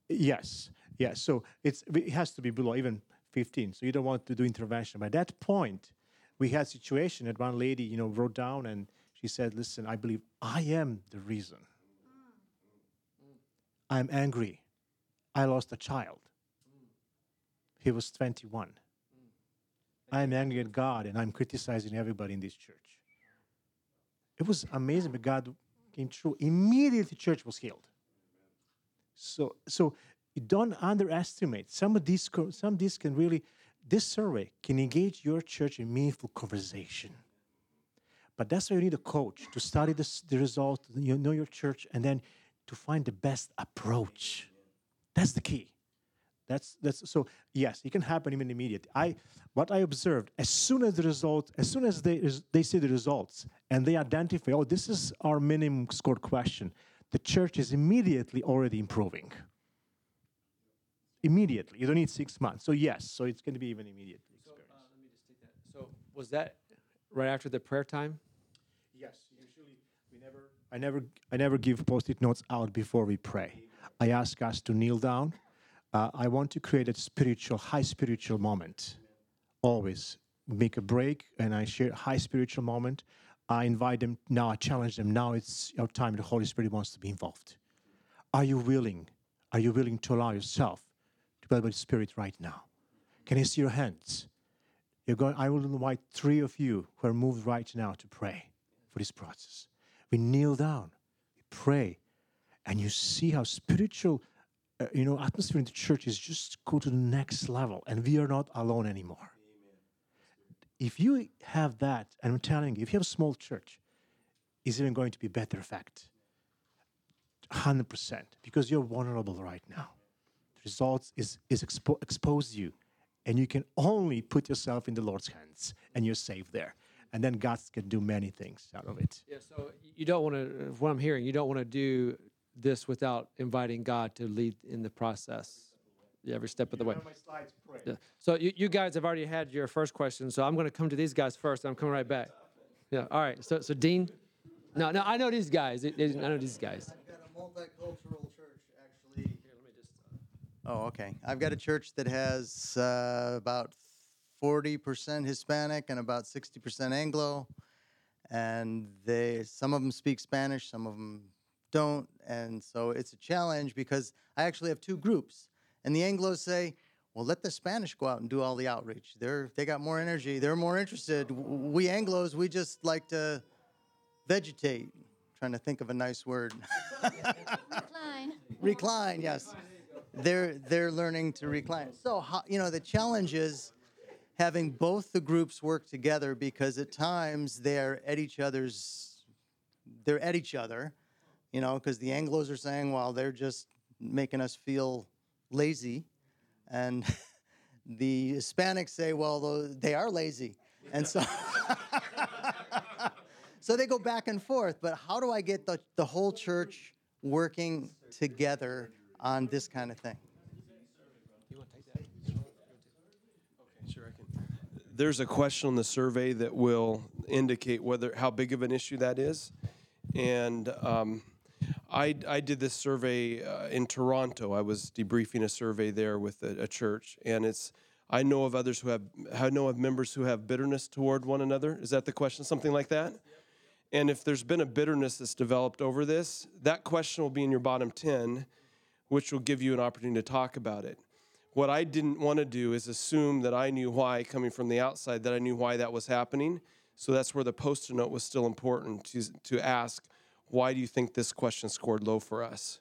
yes, yes. So it has to be below even 15. So you don't want to do intervention. By that point, we had a situation that one lady, you know, wrote down and she said, "Listen, I believe I am the reason. I'm angry. I lost a child. He was 21. I'm angry at God and I'm criticizing everybody in this church." It was amazing, but God came through. Immediately, the church was healed. So, so don't underestimate some of these. Some of these can really. This survey can engage your church in meaningful conversation. But that's why you need a coach to study this, the result, you know your church, and then to find the best approach. That's the key. That's that's so yes, it can happen even immediately. I what I observed as soon as the result, as soon as they they see the results and they identify, oh, this is our minimum score question, the church is immediately already improving. Immediately, you don't need six months. So yes, so it's going to be even immediate experience. So was that right after the prayer time? Yes, usually we never. I never. I never give post-it notes out before we pray. I ask us to kneel down. Uh, I want to create a spiritual, high spiritual moment. Always make a break, and I share high spiritual moment. I invite them now. I challenge them. Now it's your time. The Holy Spirit wants to be involved. Are you willing? Are you willing to allow yourself to be with the Spirit right now? Can I see your hands? You're going, I will invite three of you who are moved right now to pray for this process. We kneel down, we pray, and you see how spiritual, uh, you know, atmosphere in the church is just go to the next level, and we are not alone anymore. If you have that, and I'm telling you, if you have a small church, is even going to be better effect. 100% because you're vulnerable right now. The results is, is expo- expose you and you can only put yourself in the Lord's hands and you're safe there. And then God can do many things out of it. Yeah. So you don't want to. What I'm hearing, you don't want to do this without inviting God to lead in the process every step of the way. Yeah. So you, you guys have already had your first question, so I'm going to come to these guys first, and I'm coming right back. Yeah. All right. So so Dean, no, no, I know these guys. It- it- I know these guys. I've got a multicultural church, actually. Oh, okay. I've got a church that has uh, about 40% Hispanic and about 60% Anglo. And they, some of them speak Spanish, some of them don't. And so it's a challenge because I actually have two groups. And the Anglos say, well, let the Spanish go out and do all the outreach. They're, they got more energy. They're more interested. We Anglos, we just like to vegetate. Trying to think of a nice word. Recline. recline yes they're they're learning to recline so you know the challenge is having both the groups work together because at times they're at each other's they're at each other you know because the anglos are saying well they're just making us feel lazy and the hispanics say well they are lazy and so so they go back and forth but how do i get the, the whole church working together on this kind of thing. There's a question on the survey that will indicate whether how big of an issue that is, and um, I I did this survey uh, in Toronto. I was debriefing a survey there with a, a church, and it's I know of others who have I know of members who have bitterness toward one another. Is that the question? Something like that. And if there's been a bitterness that's developed over this, that question will be in your bottom 10, which will give you an opportunity to talk about it. What I didn't want to do is assume that I knew why, coming from the outside, that I knew why that was happening. So that's where the post-it note was still important to, to ask, why do you think this question scored low for us?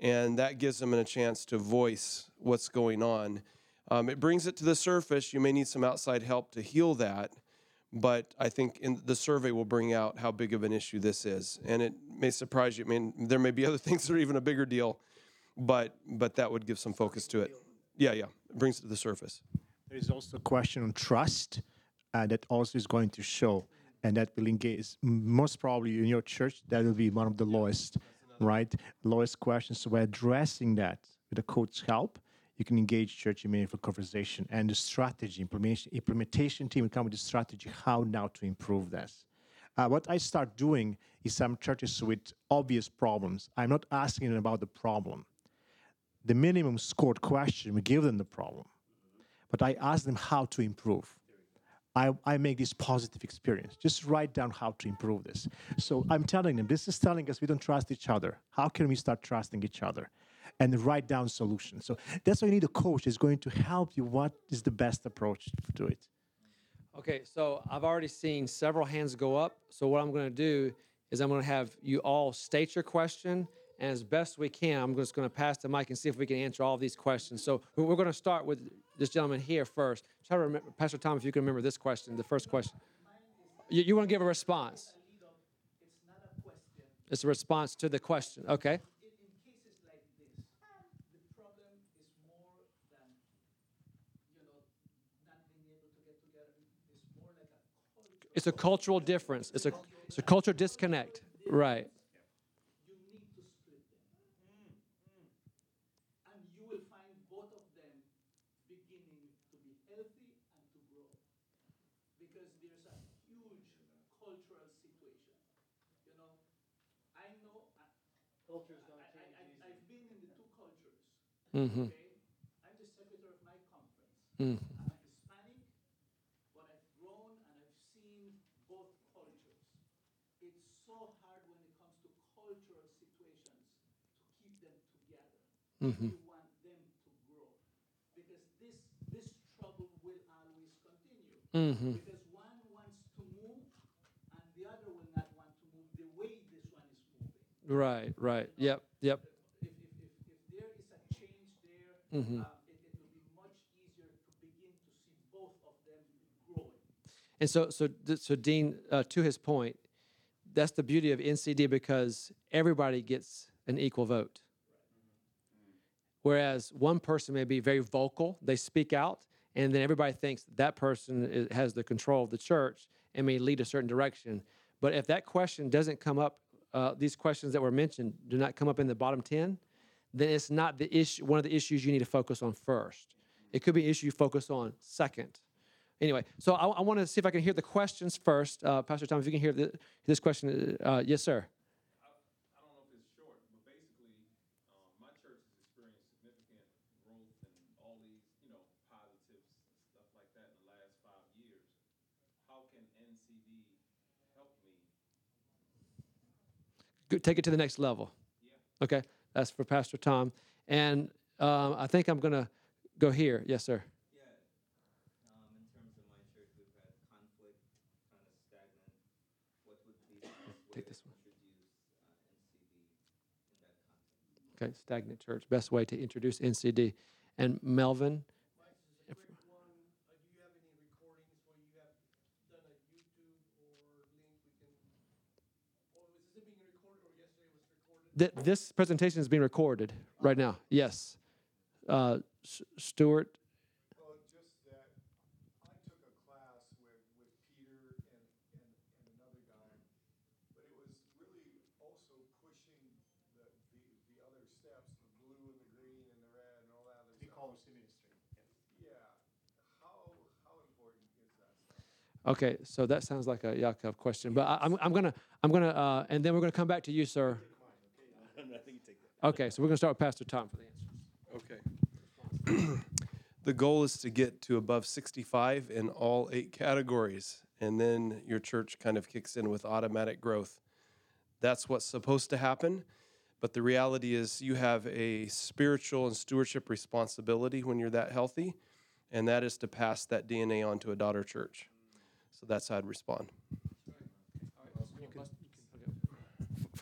And that gives them a chance to voice what's going on. Um, it brings it to the surface. You may need some outside help to heal that, but I think in the survey will bring out how big of an issue this is, and it may surprise you. I mean, there may be other things that are even a bigger deal, but but that would give some focus to it. Yeah, yeah, it brings it to the surface. There is also a question on trust uh, that also is going to show, and that will engage most probably in your church. That will be one of the lowest, right? Lowest questions. So we're addressing that with the coach's help, you can engage church in meaningful conversation and the strategy implementation. Implementation team will come with the strategy how now to improve this. Uh, what I start doing is some churches with obvious problems. I'm not asking them about the problem. The minimum scored question, we give them the problem but I ask them how to improve. I, I make this positive experience. Just write down how to improve this. So I'm telling them, this is telling us we don't trust each other. How can we start trusting each other? And write down solutions. So that's why you need a coach that's going to help you. What is the best approach to it? Okay, so I've already seen several hands go up. So what I'm going to do is I'm going to have you all state your question, And as best we can, I'm just going to pass the mic and see if we can answer all of these questions. So we're going to start with this gentleman here first. Try to remember, Pastor Tom, if you can remember this question, the first question. You, you want to give a response? It's a response to the question. Okay. It's a cultural difference. It's a it's a cultural disconnect. Right. You need to split them. And you will find both of them beginning to be healthy and to grow. Because there's a huge cultural situation. You know, I know. Cultures don't change I, I, I've been in the two cultures. Mm-hmm. Okay? I'm the secretary of my conference. Mm. I'm a Hispanic, but I've grown and I've seen both cultures. It's so hard when it comes to cultural situations to keep them together. Mhm. You want them to grow. Because this this trouble will always continue. Mhm. Because one wants to move and the other will not want to move the way this one is moving. Right. Right. Yep. Yep. If, if, if, if there is a change Mhm. uh, it, it will be much easier to begin to see both of them growing. And so, so, so Dean, uh, to his point, that's the beauty of NCD because everybody gets an equal vote. Whereas one person may be very vocal, they speak out, and then everybody thinks that person is, has the control of the church and may lead a certain direction. But if that question doesn't come up, uh, these questions that were mentioned do not come up in the bottom 10, then it's not the issue, one of the issues you need to focus on first. It could be an issue you focus on second. Anyway, so I, I want to see if I can hear the questions first. Uh, Pastor Tom, if you can hear the, this question. Uh, yes, sir. I don't know if it's short, but basically, um, my church has experienced significant growth and all these, you know, positives and stuff like that in the last five years. How can NCD help me? Take it to the next level. Okay, that's for Pastor Tom. And um, I think I'm going to go here. Yes, sir. Yeah, um, in terms of my church, we've had conflict, kind of stagnant. What would be the best way Take this one. introduce uh, NCD in that context? Okay, stagnant church. Best way to introduce NCD. And Melvin. Mike, this is a quick one. Uh, do you have any recordings where you have done a YouTube or link we can, or is this being recorded or yesterday was recorded? Th- this presentation is being recorded right now. Yes. Uh, S- Stuart. Well, just that I took a class with, with Peter and, and, and another guy, but it was really also pushing the, the, the other steps, the blue and the green and the red and all that other stuff. Ministry. Yeah. How, how important is that stuff? Okay, so that sounds like a Jakov question, but I, I'm, I'm gonna, I'm gonna, uh, and then we're gonna come back to you, sir. Okay, so we're gonna start with Pastor Tom for the answer. Okay. the goal is to get to above 65 in all eight categories, and then your church kind of kicks in with automatic growth. That's what's supposed to happen, but the reality is you have a spiritual and stewardship responsibility when you're that healthy, and that is to pass that DNA on to a daughter church. So that's how I'd respond.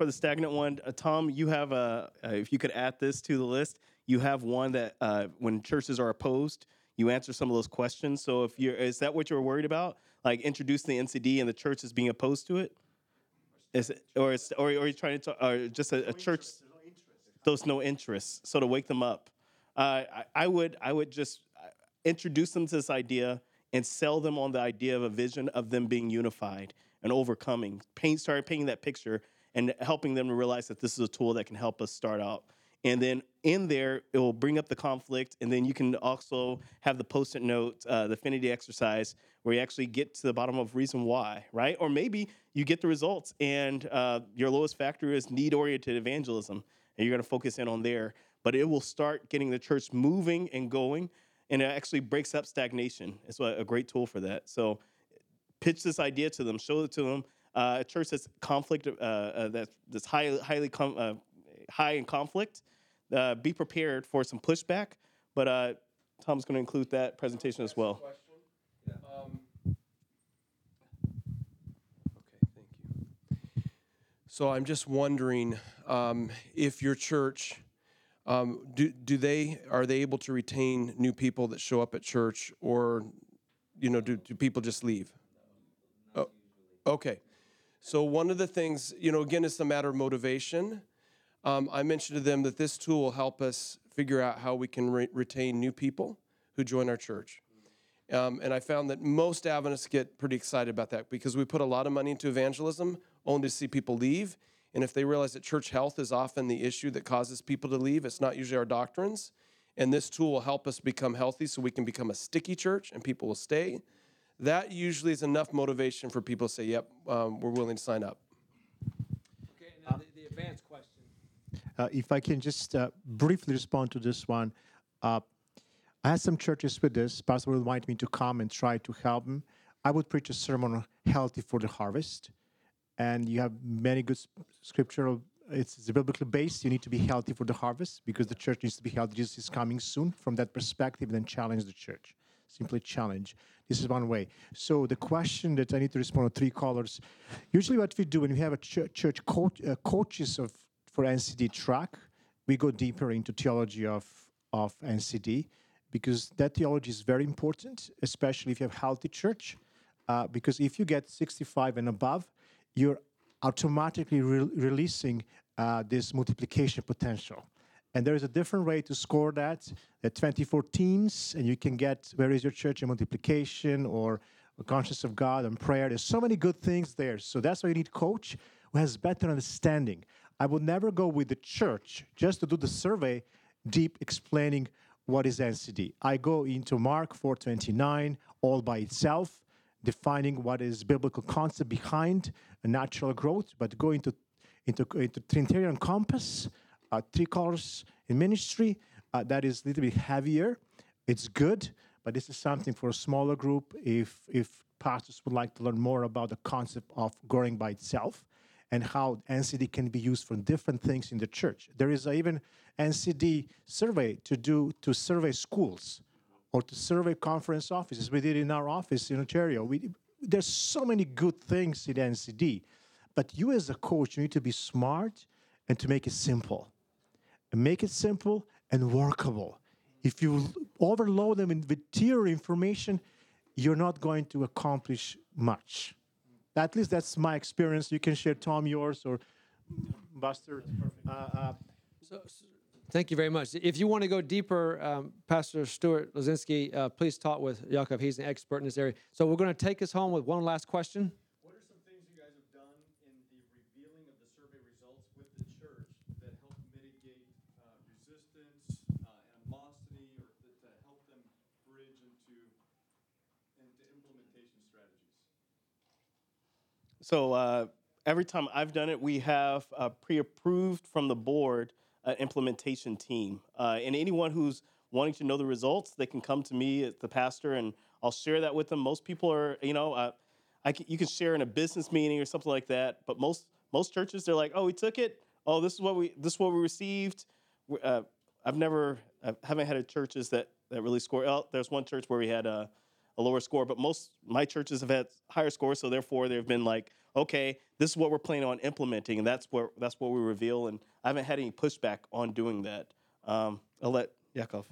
For the stagnant one, uh, Tom, you have a. Uh, if you could add this to the list, you have one that uh, when churches are opposed, you answer some of those questions. So if you're, is that what you're worried about? Like introducing the NCD and the church is being opposed to it? Is it, or is, or, or are you trying to, talk, or just a, a church? There's no interest. So to wake them up, uh, I, I would, I would just uh, introduce them to this idea and sell them on the idea of a vision of them being unified and overcoming. Paint, start painting that picture and helping them to realize that this is a tool that can help us start out. And then in there, it will bring up the conflict, and then you can also have the post-it note, uh, the affinity exercise, where you actually get to the bottom of reason why, right? Or maybe you get the results, and uh, your lowest factor is need-oriented evangelism, and you're going to focus in on there. But it will start getting the church moving and going, and it actually breaks up stagnation. It's a great tool for that. So pitch this idea to them, show it to them. Uh, a church that's conflict, uh, uh, that's, that's high, highly com- uh, high in conflict, uh, be prepared for some pushback. But uh, Tom's going to include that presentation as well. Um, okay, thank you. So I'm just wondering um, if your church, um, do, do they, are they able to retain new people that show up at church or, you know, do, do people just leave? Oh, okay. So one of the things, you know, again, it's a matter of motivation. Um, I mentioned to them that this tool will help us figure out how we can re- retain new people who join our church. Um, and I found that most Adventists get pretty excited about that because we put a lot of money into evangelism only to see people leave. And if they realize that church health is often the issue that causes people to leave, it's not usually our doctrines. And this tool will help us become healthy so we can become a sticky church and people will stay. That usually is enough motivation for people to say, yep, um, we're willing to sign up. Okay, now then the, the advanced question. Uh, if I can just uh, briefly respond to this one. Uh, I had some churches with this. Pastor would invite me to come and try to help them. I would preach a sermon on healthy for the harvest. And you have many good scriptural, it's, it's biblically based. You need to be healthy for the harvest because the church needs to be healthy. Jesus is coming soon. From that perspective, then challenge the church. Simply challenge. This is one way. So the question that I need to respond to three callers. Usually, what we do when we have a church, church uh, coaches of for NCD track, we go deeper into theology of of NCD because that theology is very important, especially if you have healthy church. Uh, because if you get 65 and above, you're automatically re- releasing uh, this multiplication potential. And there is a different way to score that. At 24 teams, and you can get where is your church in multiplication or a conscience of God and prayer. There's so many good things there. So that's why you need coach who has better understanding. I would never go with the church just to do the survey, deep explaining what is NCD. I go into Mark 4:29 all by itself, defining what is biblical concept behind natural growth, but go into into, into Trinitarian compass, three colors in ministry. Uh, that is a little bit heavier. It's good, but this is something for a smaller group. If if pastors would like to learn more about the concept of growing by itself and how NCD can be used for different things in the church. There is even NCD survey to do to survey schools or to survey conference offices. We did in our office in Ontario. We, there's so many good things in NCD, but you as a coach, you need to be smart and to make it simple. And make it simple and workable. If you overload them in- with theory information, you're not going to accomplish much. At least that's my experience. You can share Tom yours or Buster. Uh, uh, So, s- thank you very much. If you want to go deeper, um, Pastor Stuart Lozinski, uh, please talk with Jakov. He's an expert in this area. So we're going to take us home with one last question. What are some things you guys have done in the revealing of the survey results with the church that help mitigate uh, resistance, uh, animosity, or that, that help them bridge into into implementation strategies? So uh, every time I've done it, we have uh, pre-approved from the board an implementation team, uh, and anyone who's wanting to know the results, they can come to me as the pastor, and I'll share that with them. Most people are, you know, uh, can, you can share in a business meeting or something like that, but most most churches they're like, oh, we took it. Oh, this is what we this is what we received. Uh, I've never I haven't had a churches that that really score. Oh, there's one church where we had a a lower score, but most my churches have had higher scores, so therefore they've been like, okay, this is what we're planning on implementing, and that's where that's what we reveal. And I haven't had any pushback on doing that. Um, I'll let Jakov.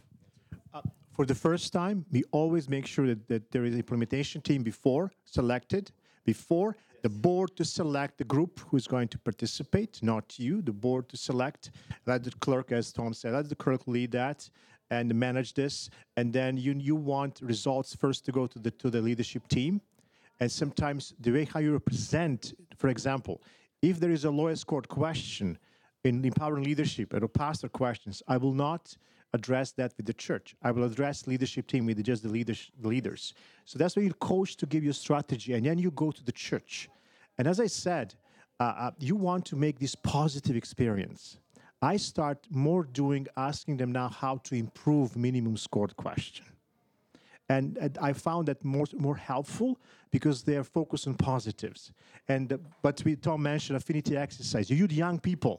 for the first time, we always make sure that, that there is an implementation team before selected, before the board to select the group who's going to participate, not you, the board to select. Let the clerk, as Tom said, let the clerk lead that and manage this. And then you you want results first to go to the to the leadership team. And sometimes the way how you represent, for example, if there is a lowest scored question in empowering leadership or pastor questions, I will not address that with the church. I will address leadership team with just the leaders. leaders. So that's why you coach to give you strategy, and then you go to the church. And as I said, uh, uh, you want to make this positive experience. I start more doing asking them now how to improve minimum scored question. And, and I found that more more helpful because they are focused on positives. And but we Tom mentioned affinity exercise. You young people,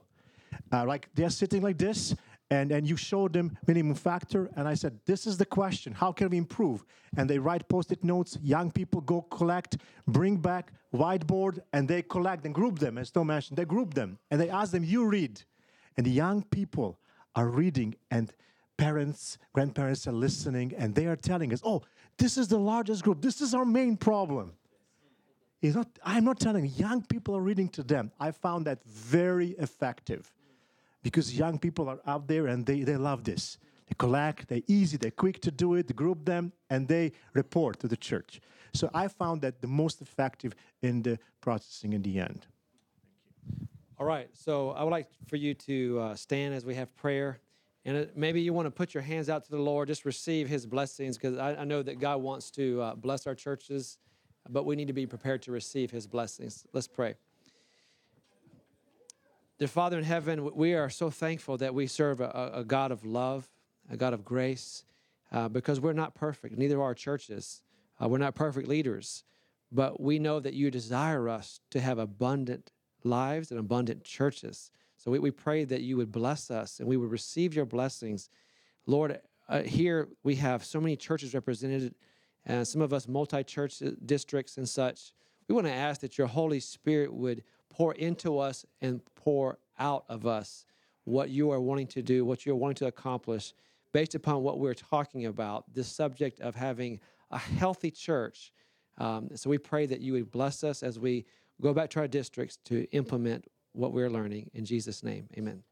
uh, like they're sitting like this, and and you showed them minimum factor and i said this is the question how can we improve and they write post-it notes young people go collect bring back whiteboard and they collect and group them as tom mentioned they group them and they ask them you read and the young people are reading and parents grandparents are listening and they are telling us oh this is the largest group this is our main problem it's not, I'm not telling young people are reading to them. I found that very effective because young people are out there and they, they love this. They collect, they're easy, they're quick to do it, group them, and they report to the church. So I found that the most effective in the processing in the end. All right. So I would like for you to uh, stand as we have prayer. And maybe you want to put your hands out to the Lord, just receive his blessings, because I, I know that God wants to uh, bless our churches, but we need to be prepared to receive his blessings. Let's pray. Dear Father in heaven, we are so thankful that we serve a, a- a God of love, a God of grace, uh, because we're not perfect, neither are our churches. Uh, we're not perfect leaders, but we know that you desire us to have abundant lives and abundant churches. So we, we pray that you would bless us and we would receive your blessings. Lord, uh, here we have so many churches represented, and some of us multi church districts and such. We want to ask that your Holy Spirit would pour into us and pour out of us what you are wanting to do, what you're wanting to accomplish, based upon what we're talking about, this subject of having a healthy church. Um, so we pray that you would bless us as we go back to our districts to implement what we're learning. In Jesus' name, amen.